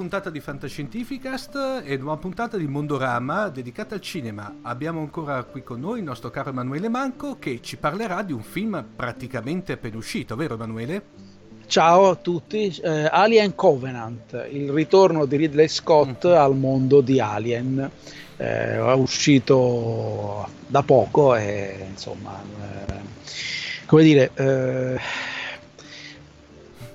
Puntata di Fantascientificast e nuova puntata di Mondorama dedicata al cinema. Abbiamo ancora qui con noi il nostro caro Emanuele Manco che ci parlerà di un film praticamente appena uscito, vero Emanuele? Ciao a tutti, eh, Alien Covenant, il ritorno di Ridley Scott mm. al mondo di Alien. Eh, è uscito da poco e insomma, eh, come dire eh,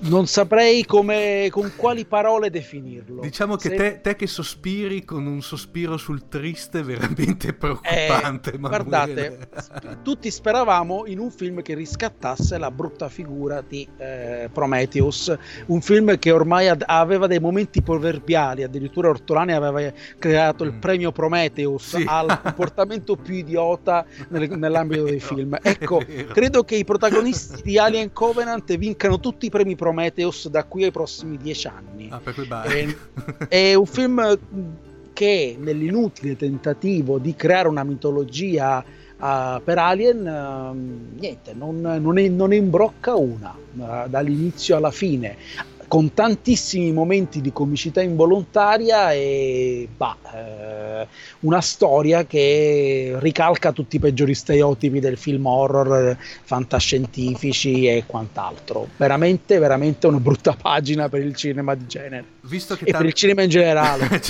non saprei come, con quali parole definirlo. Diciamo che Se... te, te, che sospiri con un sospiro sul triste veramente preoccupante. Eh, guardate, tutti speravamo in un film che riscattasse la brutta figura di eh, Prometheus, un film che ormai ad, aveva dei momenti proverbiali, addirittura Ortolani aveva creato il mm. premio Prometheus sì. al comportamento più idiota nel, nell'ambito dei film. Ecco, credo che i protagonisti di Alien Covenant vincano tutti i premi Prometheus Prometheus da qui ai prossimi dieci anni. Ah, è, è un film che nell'inutile tentativo di creare una mitologia uh, per Alien, uh, niente, non, non, è, non, imbrocca una uh, dall'inizio alla fine con tantissimi momenti di comicità involontaria e bah, eh, una storia che ricalca tutti i peggiori stereotipi del film horror fantascientifici e quant'altro. Veramente, veramente una brutta pagina per il cinema di genere. Visto che e per il cinema in generale.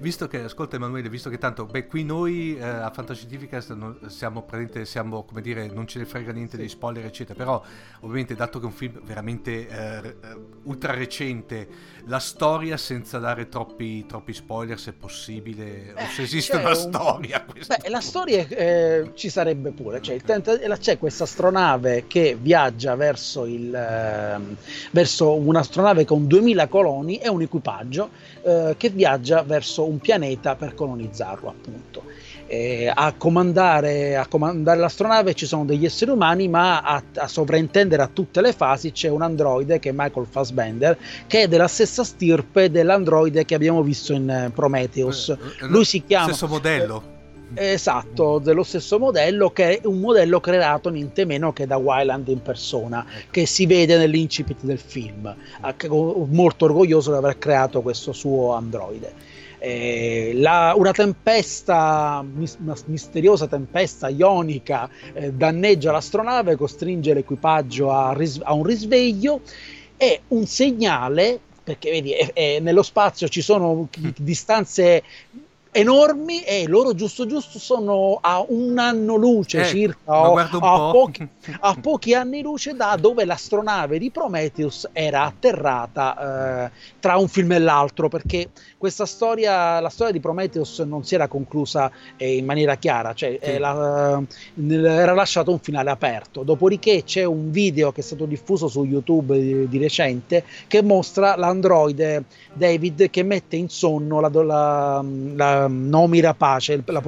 visto che, ascolta Emanuele, visto che tanto, beh, qui noi eh, a Fantascientifica siamo, siamo, come dire, non ce ne frega niente sì. dei spoiler, eccetera, però ovviamente dato che è un film veramente eh, ultra recente la storia senza dare troppi, troppi spoiler se possibile eh, o se esiste una un... storia Beh, la storia eh, ci sarebbe pure cioè, okay. c'è questa astronave che viaggia verso, il, eh, verso un'astronave con 2000 coloni e un equipaggio eh, che viaggia verso un pianeta per colonizzarlo appunto eh, a, comandare, a, comandare, l'astronave ci sono degli esseri umani, ma a, a, sovrintendere a tutte le fasi c'è un androide che è Michael Fassbender, che è della stessa stirpe dell'androide che abbiamo visto in eh, Prometheus. Eh, eh, Lui si chiama... Stesso modello. Esatto, dello stesso modello che è un modello creato niente meno che da Wyland in persona, ecco. che si vede nell'incipit del film, molto orgoglioso di aver creato questo suo androide. Eh, la, una tempesta, una misteriosa tempesta ionica eh, danneggia l'astronave, costringe l'equipaggio a, ris- a un risveglio e un segnale perché vedi, è, è, nello spazio ci sono distanze enormi e loro giusto giusto sono a un anno luce eh, circa o, a, pochi, a, pochi, anni luce da dove l'astronave di Prometheus era atterrata eh, tra un film e l'altro perché questa storia la storia di Prometheus non si era conclusa eh, in maniera chiara cioè sì. la, era lasciato un finale aperto dopodiché c'è un video che è stato diffuso su YouTube di, di recente che mostra l'androide David che mette in sonno la, la, la Nomi Rapace, la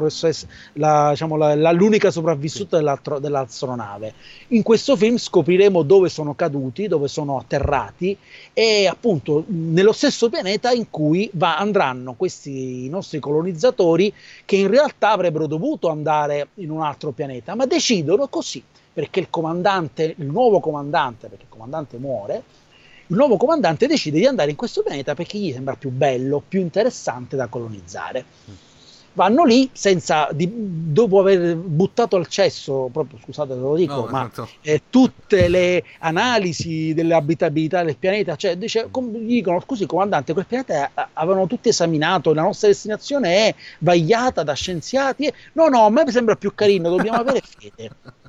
la, diciamo, la, l'unica sopravvissuta dell'astronave. In questo film scopriremo dove sono caduti, dove sono atterrati e appunto nello stesso pianeta in cui va, andranno questi nostri colonizzatori che in realtà avrebbero dovuto andare in un altro pianeta, ma decidono così perché il comandante, il nuovo comandante, perché il comandante muore, il nuovo comandante decide di andare in questo pianeta perché gli sembra più bello, più interessante da colonizzare. Vanno lì senza, di, dopo aver buttato al cesso, proprio scusate se lo dico, no, ma eh, tutte le analisi dell'abitabilità del pianeta, cioè dice, com, gli dicono scusi comandante, quel pianeta avevano tutti esaminato, la nostra destinazione è vagliata da scienziati, no no, a me sembra più carino, dobbiamo avere fede.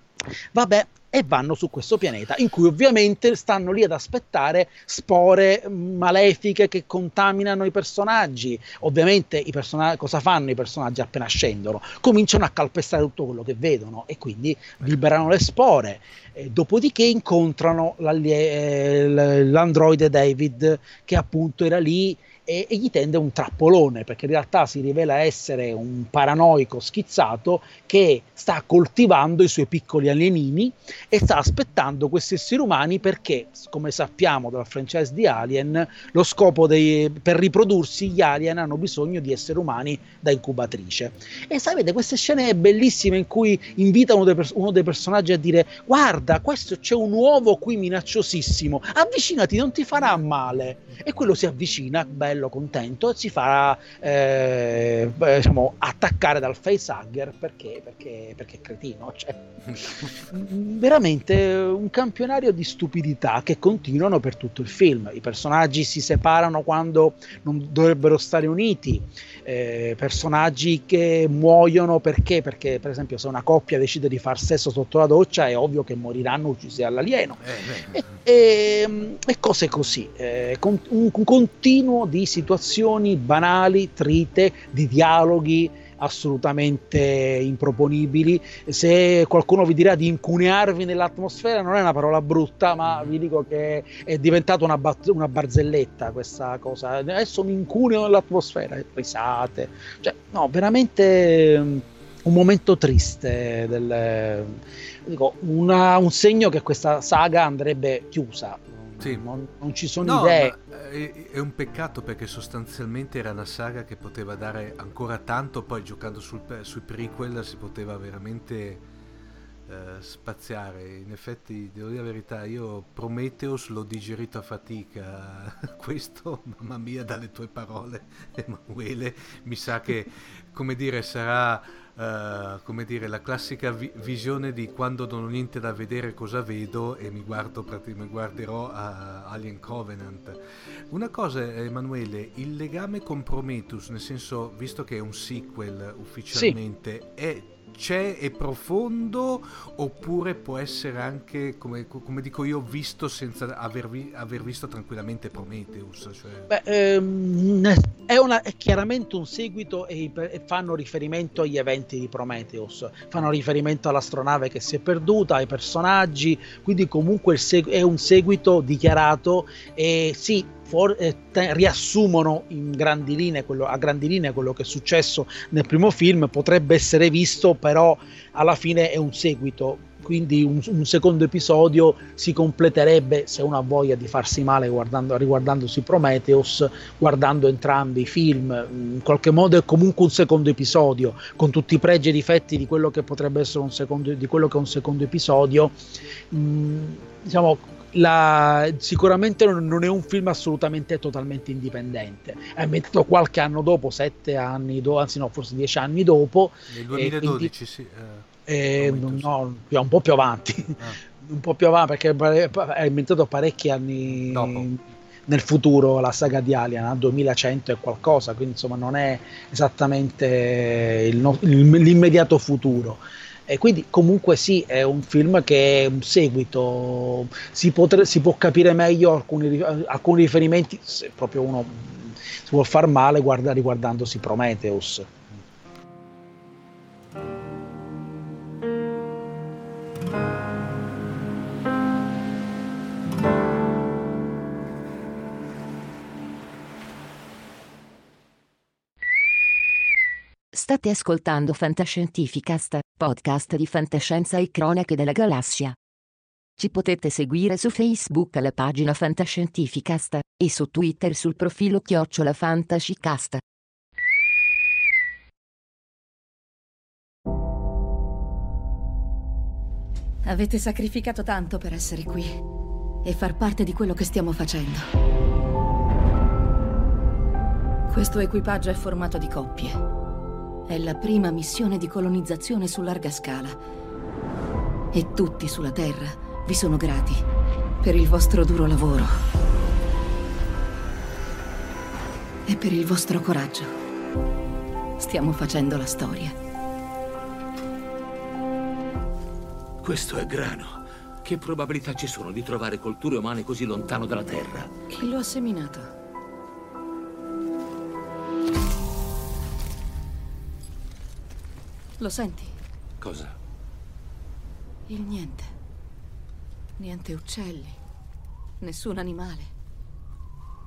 Vabbè, e vanno su questo pianeta in cui ovviamente stanno lì ad aspettare spore malefiche che contaminano i personaggi. Ovviamente i personaggi cosa fanno i personaggi appena scendono? Cominciano a calpestare tutto quello che vedono e quindi liberano le spore. Eh, dopodiché incontrano eh, l'androide David che appunto era lì e, e, gli tende un trappolone perché in realtà si rivela essere un paranoico schizzato che sta coltivando i suoi piccoli alienini e sta aspettando questi esseri umani perché, come sappiamo dalla franchise di Alien, lo scopo dei, per riprodursi gli alien hanno bisogno di esseri umani da incubatrice. E sapete, queste scene bellissime in cui invita uno dei, uno dei personaggi a dire guarda, questo c'è un uovo qui minacciosissimo, avvicinati, non ti farà male. E quello si avvicina, beh, bello contento e si fa eh, diciamo, attaccare dal facehugger perché, perché, perché è cretino. Cioè, veramente un campionario di stupidità che continuano per tutto il film. I personaggi si separano quando non dovrebbero stare uniti, eh, personaggi che muoiono perché? Perché, per esempio, se una coppia decide di far sesso sotto la doccia, è ovvio che moriranno uccisi dall'alieno. Eh, e, e, e, cose così. Eh, con, un, un continuo di situazioni banali, trite, di dialoghi assolutamente improponibili. Se qualcuno vi dirà di incunearvi nell'atmosfera, non è una parola brutta, ma vi dico che è diventata una, bat- una barzelletta questa cosa. Adesso mi incuneo nell'atmosfera, risate. Cioè, no, veramente mm, un momento triste. Del, dico, una, un segno che questa saga andrebbe chiusa sì. non, non, ci sono no, idee. È, è, un peccato perché sostanzialmente era una saga che poteva dare ancora tanto, poi giocando sul, sui prequel si poteva veramente eh, spaziare. In effetti, devo dire la verità, io Prometheus l'ho digerito a fatica. Questo, mamma mia, dalle tue parole, Emanuele, mi sa che, come dire, sarà uh, come dire, la classica vi- visione di quando non ho niente da vedere cosa vedo e mi, guardo, mi guarderò a Alien Covenant. Una cosa, Emanuele, il legame con Prometheus, nel senso, visto che è un sequel ufficialmente, sì. è c'è, è profondo oppure può essere anche, come, come dico io, visto senza aver, vi, aver visto tranquillamente Prometheus? Cioè... Beh, ehm, è, una, è, chiaramente un seguito e, e, fanno riferimento agli eventi di Prometheus, fanno riferimento all'astronave che si è perduta, ai personaggi, quindi comunque segu- è un seguito dichiarato e sì, for- eh, te- riassumono grandi quello, a grandi linee quello che è successo nel primo film, potrebbe essere visto, però alla fine è un seguito. Quindi un, un secondo episodio si completerebbe se uno ha voglia di farsi male guardando, riguardandosi Prometheus, guardando entrambi i film. In qualche modo è comunque un secondo episodio, con tutti i pregi e difetti di quello che potrebbe essere un secondo, di quello che è un secondo episodio. Mm, diciamo, la, sicuramente non è un film assolutamente totalmente indipendente. È ambientato qualche anno dopo, sette anni dopo, anzi no, forse dieci anni dopo. Nel 2012, quindi, sì. Eh, eh, no, un po' più avanti. Ah. un po' più avanti perché è ambientato parecchi anni dopo. nel futuro la saga di Alien, 2100 e qualcosa, quindi insomma non è esattamente il, l'immediato futuro. E quindi comunque sì, è un film che è un seguito, si, potre, si può capire meglio alcuni, alcuni, riferimenti, se proprio uno si vuol far male guarda, riguardandosi Prometheus. State ascoltando Fantascientificast, podcast di fantascienza e cronache della galassia. Ci potete seguire su Facebook alla pagina Fantascientificast e su Twitter sul profilo Chiocciola Fantascicast. Avete sacrificato tanto per essere qui e far parte di quello che stiamo facendo. Questo equipaggio è formato di coppie è la prima missione di colonizzazione su larga scala. E tutti sulla Terra vi sono grati per il vostro duro lavoro e per il vostro coraggio. Stiamo facendo la storia. Questo è grano. Che probabilità ci sono di trovare colture umane così lontano dalla Terra? Chi lo ha seminato? Lo senti? Cosa? Il niente. Niente uccelli. Nessun animale.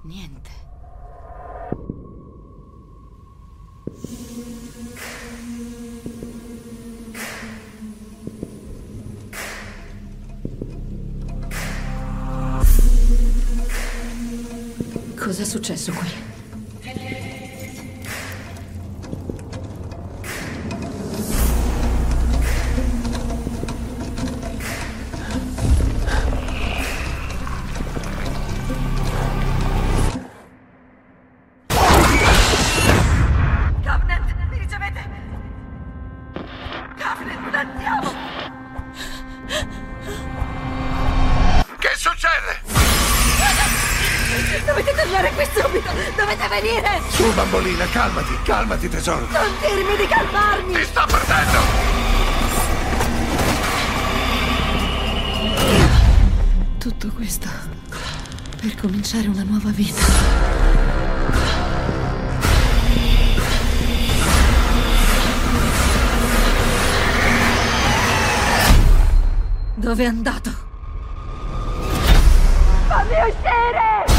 Niente. Cos'è successo qui? Daphne, non andiamo! Che succede? Dovete tornare qui subito! Dovete venire! Su, bambolina, calmati, calmati, tesoro! Non dirmi di calmarmi! Ti sto perdendo! Tutto questo per cominciare una nuova vita. Dove è andato? Fammi uscire!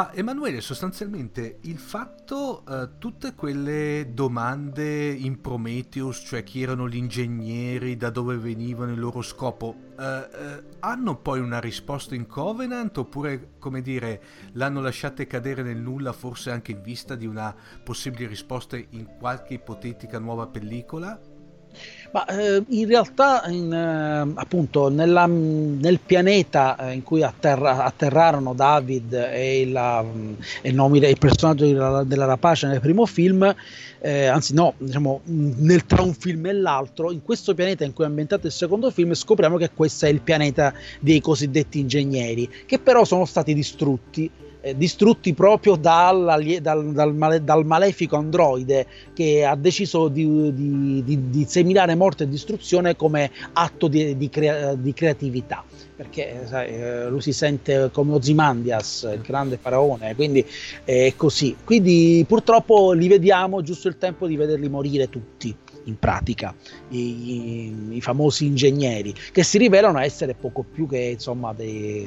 Ma Emanuele, sostanzialmente il fatto, uh, tutte quelle domande in Prometheus, cioè chi erano gli ingegneri, da dove venivano, il loro scopo, uh, hanno poi una risposta in Covenant oppure, come dire, l'hanno lasciate cadere nel nulla, forse anche in vista di una possibile risposta in qualche ipotetica nuova pellicola? Ma eh, in realtà, in, eh, appunto, nella, nel pianeta eh, in cui atterra, atterrarono David e, la, e il, nome, il, personaggio della, della, rapace nel primo film, eh, anzi, no, diciamo, nel, tra un film e l'altro, in questo pianeta in cui è ambientato il secondo film, scopriamo che questo è il pianeta dei cosiddetti ingegneri, che però sono stati distrutti eh, distrutti proprio dal, dal, dal, male, dal, malefico androide che ha deciso di, di, di, di, seminare morte e distruzione come atto di, crea, creatività. Perché sai, eh, lui si sente come Ozymandias, il grande faraone, quindi è così. Quindi purtroppo li vediamo giusto il tempo di vederli morire tutti in pratica i, i, famosi ingegneri che si rivelano essere poco più che insomma dei,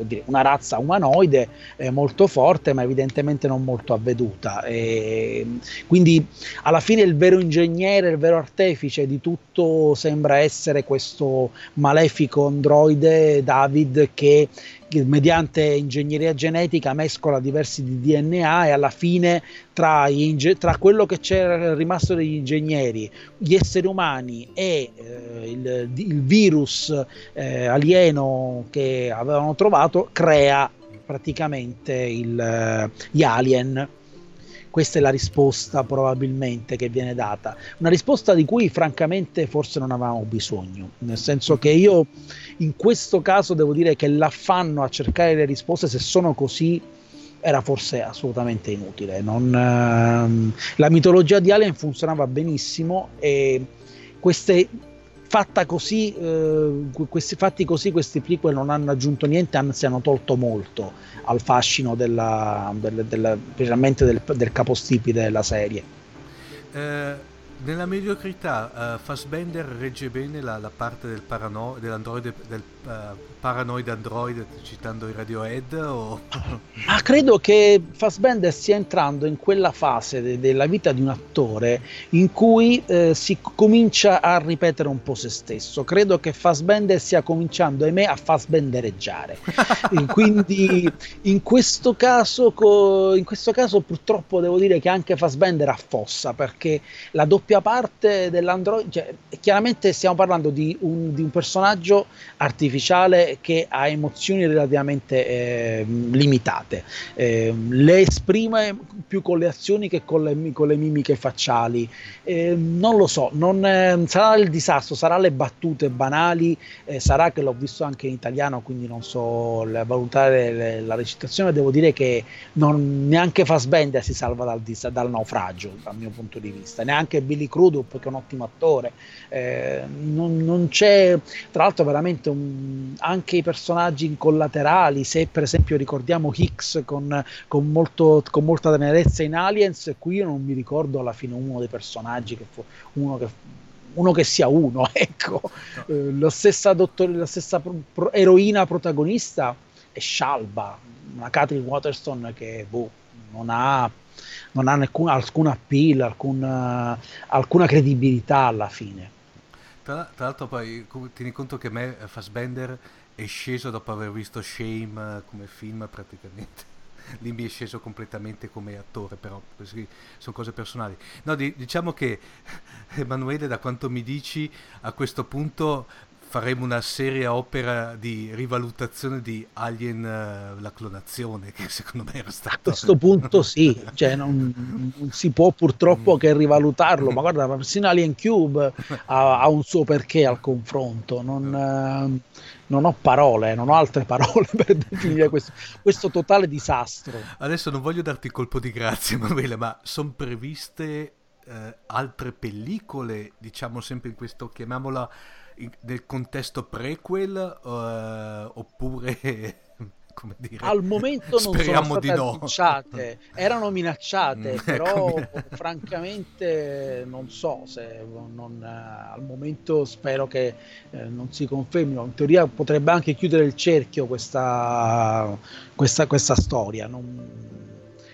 dire, una razza umanoide eh, molto forte ma evidentemente non molto avveduta. E quindi alla fine il vero ingegnere il vero artefice di tutto sembra essere questo malefico androide David che mediante ingegneria genetica mescola diversi di DNA e alla fine tra, inge- tra quello che c'era rimasto degli ingegneri, gli esseri umani e eh, il, il, virus eh, alieno che avevano trovato crea praticamente il, gli alien questa è la risposta probabilmente che viene data. Una risposta di cui francamente forse non avevamo bisogno, nel senso che io in questo caso devo dire che l'affanno a cercare le risposte, se sono così, era forse assolutamente inutile. Non, ehm, la mitologia di Alien funzionava benissimo e queste fatta così, eh, questi fatti così, questi prequel non hanno aggiunto niente, anzi hanno tolto molto al fascino della, del, del, del, del capostipite della serie. Eh, nella mediocrità, uh, Fassbender regge bene la, la parte del parano- dell'androide, del uh, paranoid android, citando i Radiohead? O... Ma credo che Fassbender stia entrando in quella fase de- della vita di un attore in cui eh, si comincia a ripetere un po' se stesso. Credo che Fassbender stia cominciando, ahimè, a Fassbendereggiare. Quindi in questo, caso, co- in questo caso, purtroppo, devo dire che anche Fassbender affossa perché la doppia doppia parte dell'android, cioè, chiaramente stiamo parlando di un, di un, personaggio artificiale che ha emozioni relativamente eh, limitate, eh, le esprime più con le azioni che con le, con le mimiche facciali. Eh, non lo so, non, eh, sarà il disastro, sarà le battute banali, eh, sarà che l'ho visto anche in italiano, quindi non so valutare le, la recitazione, devo dire che non, neanche Fassbender si salva dal, dal naufragio dal mio punto di vista, neanche Billy Crudup che è un ottimo attore. Eh, non, non, c'è tra l'altro veramente un, ehm, anche i personaggi collaterali, se per esempio ricordiamo Hicks con, con, molto, con molta tenerezza in Aliens, qui io non mi ricordo alla fine uno dei personaggi che fu uno che uno che sia uno, ecco. Eh, la stessa, dottore, la stessa pro, pro, eroina protagonista è Shalba, una Catherine Waterston che boh, non ha, non ha alcun, alcun appeal, alcun, uh, alcuna credibilità alla fine. Tra, tra, l'altro poi tieni conto che me Fassbender è sceso dopo aver visto Shame eh, come film praticamente lì mi è sceso completamente come attore, però queste sono cose personali. No, di, diciamo che Emanuele, da quanto mi dici, a questo punto faremo una seria opera di rivalutazione di Alien uh, la clonazione che secondo me era stato a questo punto sì cioè non, non si può purtroppo che rivalutarlo ma guarda persino Alien Cube ha, ha un suo perché al confronto non, uh, non ho parole non ho altre parole per definire questo, questo totale disastro. Adesso non voglio darti colpo di grazia Emanuele ma sono previste uh, altre pellicole diciamo sempre in questo chiamiamola nel contesto prequel uh, oppure come dire al momento non sono state no. annunciate erano minacciate mm, però ecco. francamente non so se non, uh, al momento spero che uh, non si confermino in teoria potrebbe anche chiudere il cerchio questa, questa, questa storia non,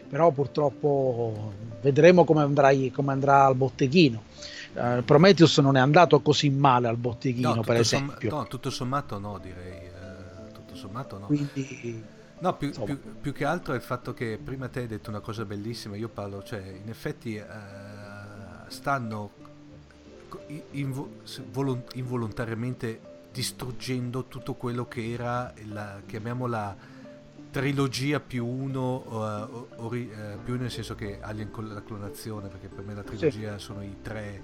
però purtroppo vedremo come andrà, come andrà al botteghino uh, Prometheus non è andato così male al botteghino, no, per esempio. Somm- no, tutto sommato no, direi. Uh, tutto sommato no. Quindi, no, più, più, più, che altro è il fatto che prima te hai detto una cosa bellissima, io parlo, cioè in effetti uh, stanno invol- involontariamente distruggendo tutto quello che era la, chiamiamola trilogia più uno, uh, ori- uh, più nel senso che Alien con la clonazione, perché per me la trilogia sì. sono i tre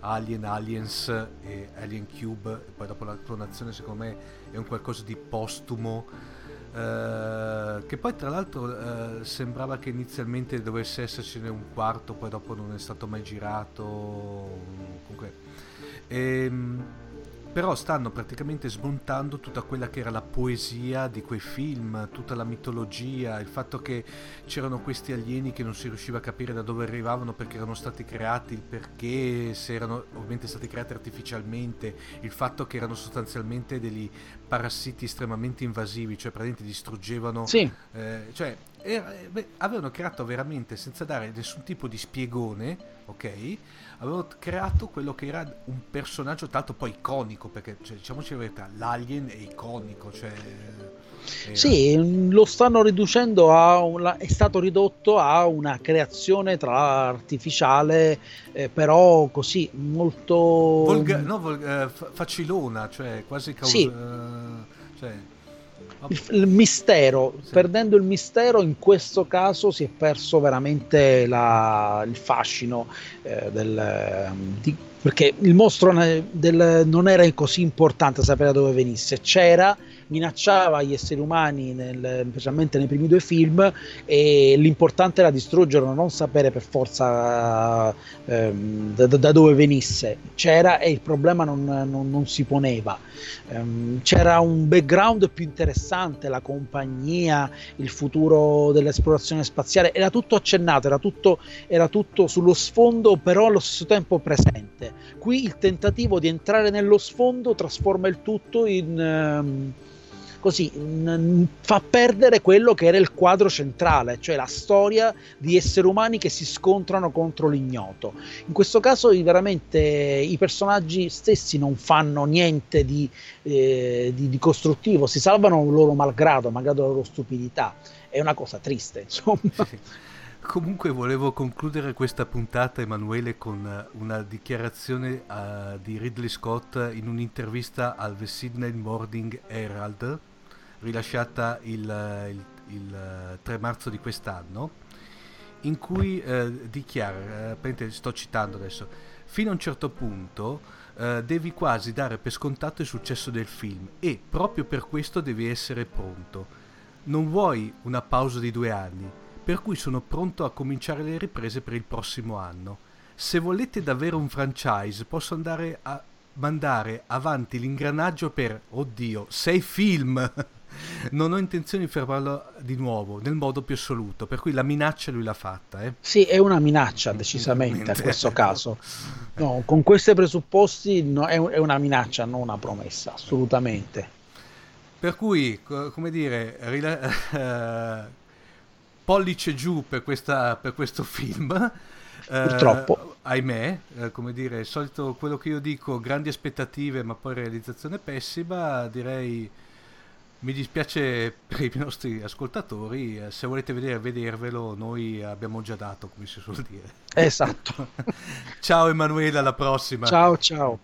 Alien, Aliens e Alien Cube, e poi dopo la clonazione secondo me è un qualcosa di postumo. Uh, che poi tra l'altro sembrava che inizialmente dovesse essercene un quarto, poi dopo non è stato mai girato. Comunque, ehm, però stanno praticamente smontando tutta quella che era la poesia di quei film, tutta la mitologia, il fatto che c'erano questi alieni che non si riusciva a capire da dove arrivavano perché erano stati creati, il perché se erano ovviamente stati creati artificialmente, il fatto che erano sostanzialmente degli parassiti estremamente invasivi, cioè praticamente distruggevano, sì. eh, cioè era, beh, avevano creato veramente senza dare nessun tipo di spiegone, ok? avevano creato quello che era un personaggio tanto poi iconico, perché cioè, diciamoci la verità, l'alien è iconico, cioè... Era... Sì, lo stanno riducendo a una, è stato ridotto a una creazione tra artificiale, eh, però così molto Volga, no, volga, eh, facilona, cioè quasi causa, sì. eh, cioè, il, mistero, sì. perdendo il mistero in questo caso si è perso veramente la, il fascino eh, del, di, perché il mostro del, non era così importante sapere da dove venisse, c'era minacciava gli esseri umani, nel, specialmente nei primi due film, e l'importante era distruggerlo, non sapere per forza ehm, da, da, dove venisse. C'era e il problema non, non, non si poneva. Ehm, c'era un background più interessante, la compagnia, il futuro dell'esplorazione spaziale, era tutto accennato, era tutto, era tutto sullo sfondo, però allo stesso tempo presente. Qui il tentativo di entrare nello sfondo trasforma il tutto in... Ehm, così mh, fa perdere quello che era il quadro centrale, cioè la storia di esseri umani che si scontrano contro l'ignoto. In questo caso veramente i personaggi stessi non fanno niente di, eh, di, di costruttivo, si salvano loro malgrado, malgrado la loro stupidità. È una cosa triste, insomma. Comunque volevo concludere questa puntata, Emanuele, con una dichiarazione uh, di Ridley Scott in un'intervista al The Sydney Morning Herald rilasciata il, il, il 3 marzo di quest'anno, in cui eh, dichiara, eh, sto citando adesso, fino a un certo punto eh, devi quasi dare per scontato il successo del film e proprio per questo devi essere pronto. Non vuoi una pausa di due anni, per cui sono pronto a cominciare le riprese per il prossimo anno. Se volete davvero un franchise, posso andare a mandare avanti l'ingranaggio per, oddio, sei film. non ho intenzione di fermarlo di nuovo nel modo più assoluto, per cui la minaccia lui l'ha fatta. Eh. Sì, è una minaccia decisamente in questo caso. No, con questi presupposti no, è, è, una minaccia, non una promessa, assolutamente. Per cui, come dire, rila- uh, pollice giù per, questa, per questo film. Purtroppo. Eh, ahimè, eh, come dire, il solito quello che io dico, grandi aspettative ma poi realizzazione pessima, direi mi dispiace per i nostri ascoltatori, eh, se volete vedere, vedervelo, noi abbiamo già dato, come si suol dire. Esatto. ciao Emanuele, alla prossima. Ciao, ciao.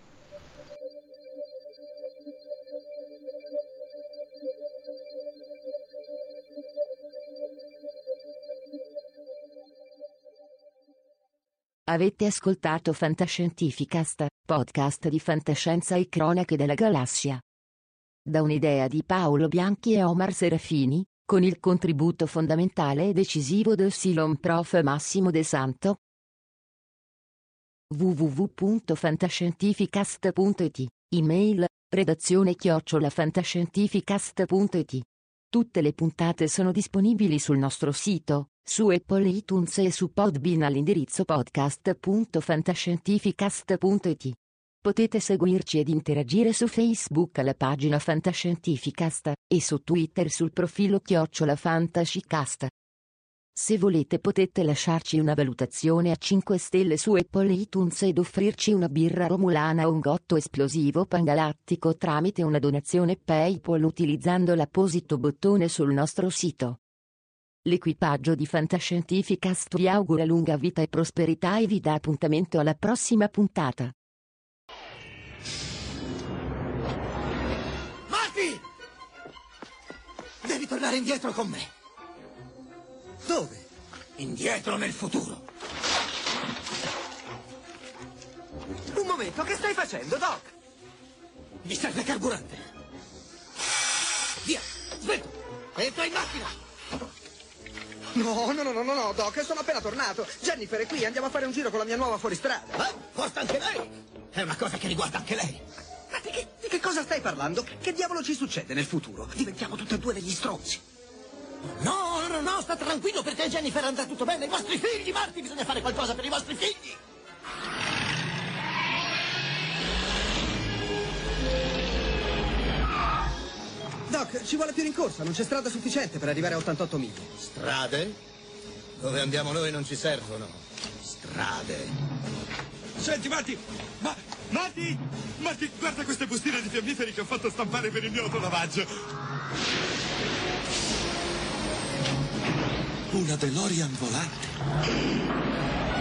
Avete ascoltato Fantascientificast, podcast di fantascienza e cronache della galassia da un'idea di Paolo Bianchi e Omar Serafini, con il contributo fondamentale e decisivo del Silon Prof. Massimo De Santo. www.fantascientificast.it Email redazione chiocciolafantascientificast.it Tutte le puntate sono disponibili sul nostro sito, su Apple iTunes e su Podbean all'indirizzo podcast.fantascientificast.it Potete seguirci ed interagire su Facebook alla pagina Fantascientificast e su Twitter sul profilo Chiocciola Fantascicast. Se volete potete lasciarci una valutazione a 5 stelle su Apple iTunes ed offrirci una birra romulana o un gotto esplosivo pangalattico tramite una donazione PayPal utilizzando l'apposito bottone sul nostro sito. L'equipaggio di Fantascientificast vi augura lunga vita e prosperità e vi dà appuntamento alla prossima puntata. Devi tornare indietro con me. Dove? Indietro nel futuro. Un momento, che stai facendo, Doc? Mi serve carburante. Via, svelto. Entra in macchina. No, no, no, no, no, no, Doc, sono appena tornato. Jennifer è qui, andiamo a fare un giro con la mia nuova fuoristrada. Eh, forse anche lei. È una cosa che riguarda anche lei. Ma di che, che cosa stai parlando? Che diavolo ci succede nel futuro? Diventiamo tutti e due degli stronzi. No, no, no, sta tranquillo perché Jennifer andrà tutto bene. I vostri figli, Marty, bisogna fare qualcosa per i vostri figli. Doc, ci vuole più rincorsa, non c'è strada sufficiente per arrivare a 88 miglia. Strade? Dove andiamo noi non ci servono. Strade. Senti, Marty! Ma... Marty! Marty, guarda queste bustine di fiammiferi che ho fatto stampare per il mio autolavaggio! Una DeLorean volante!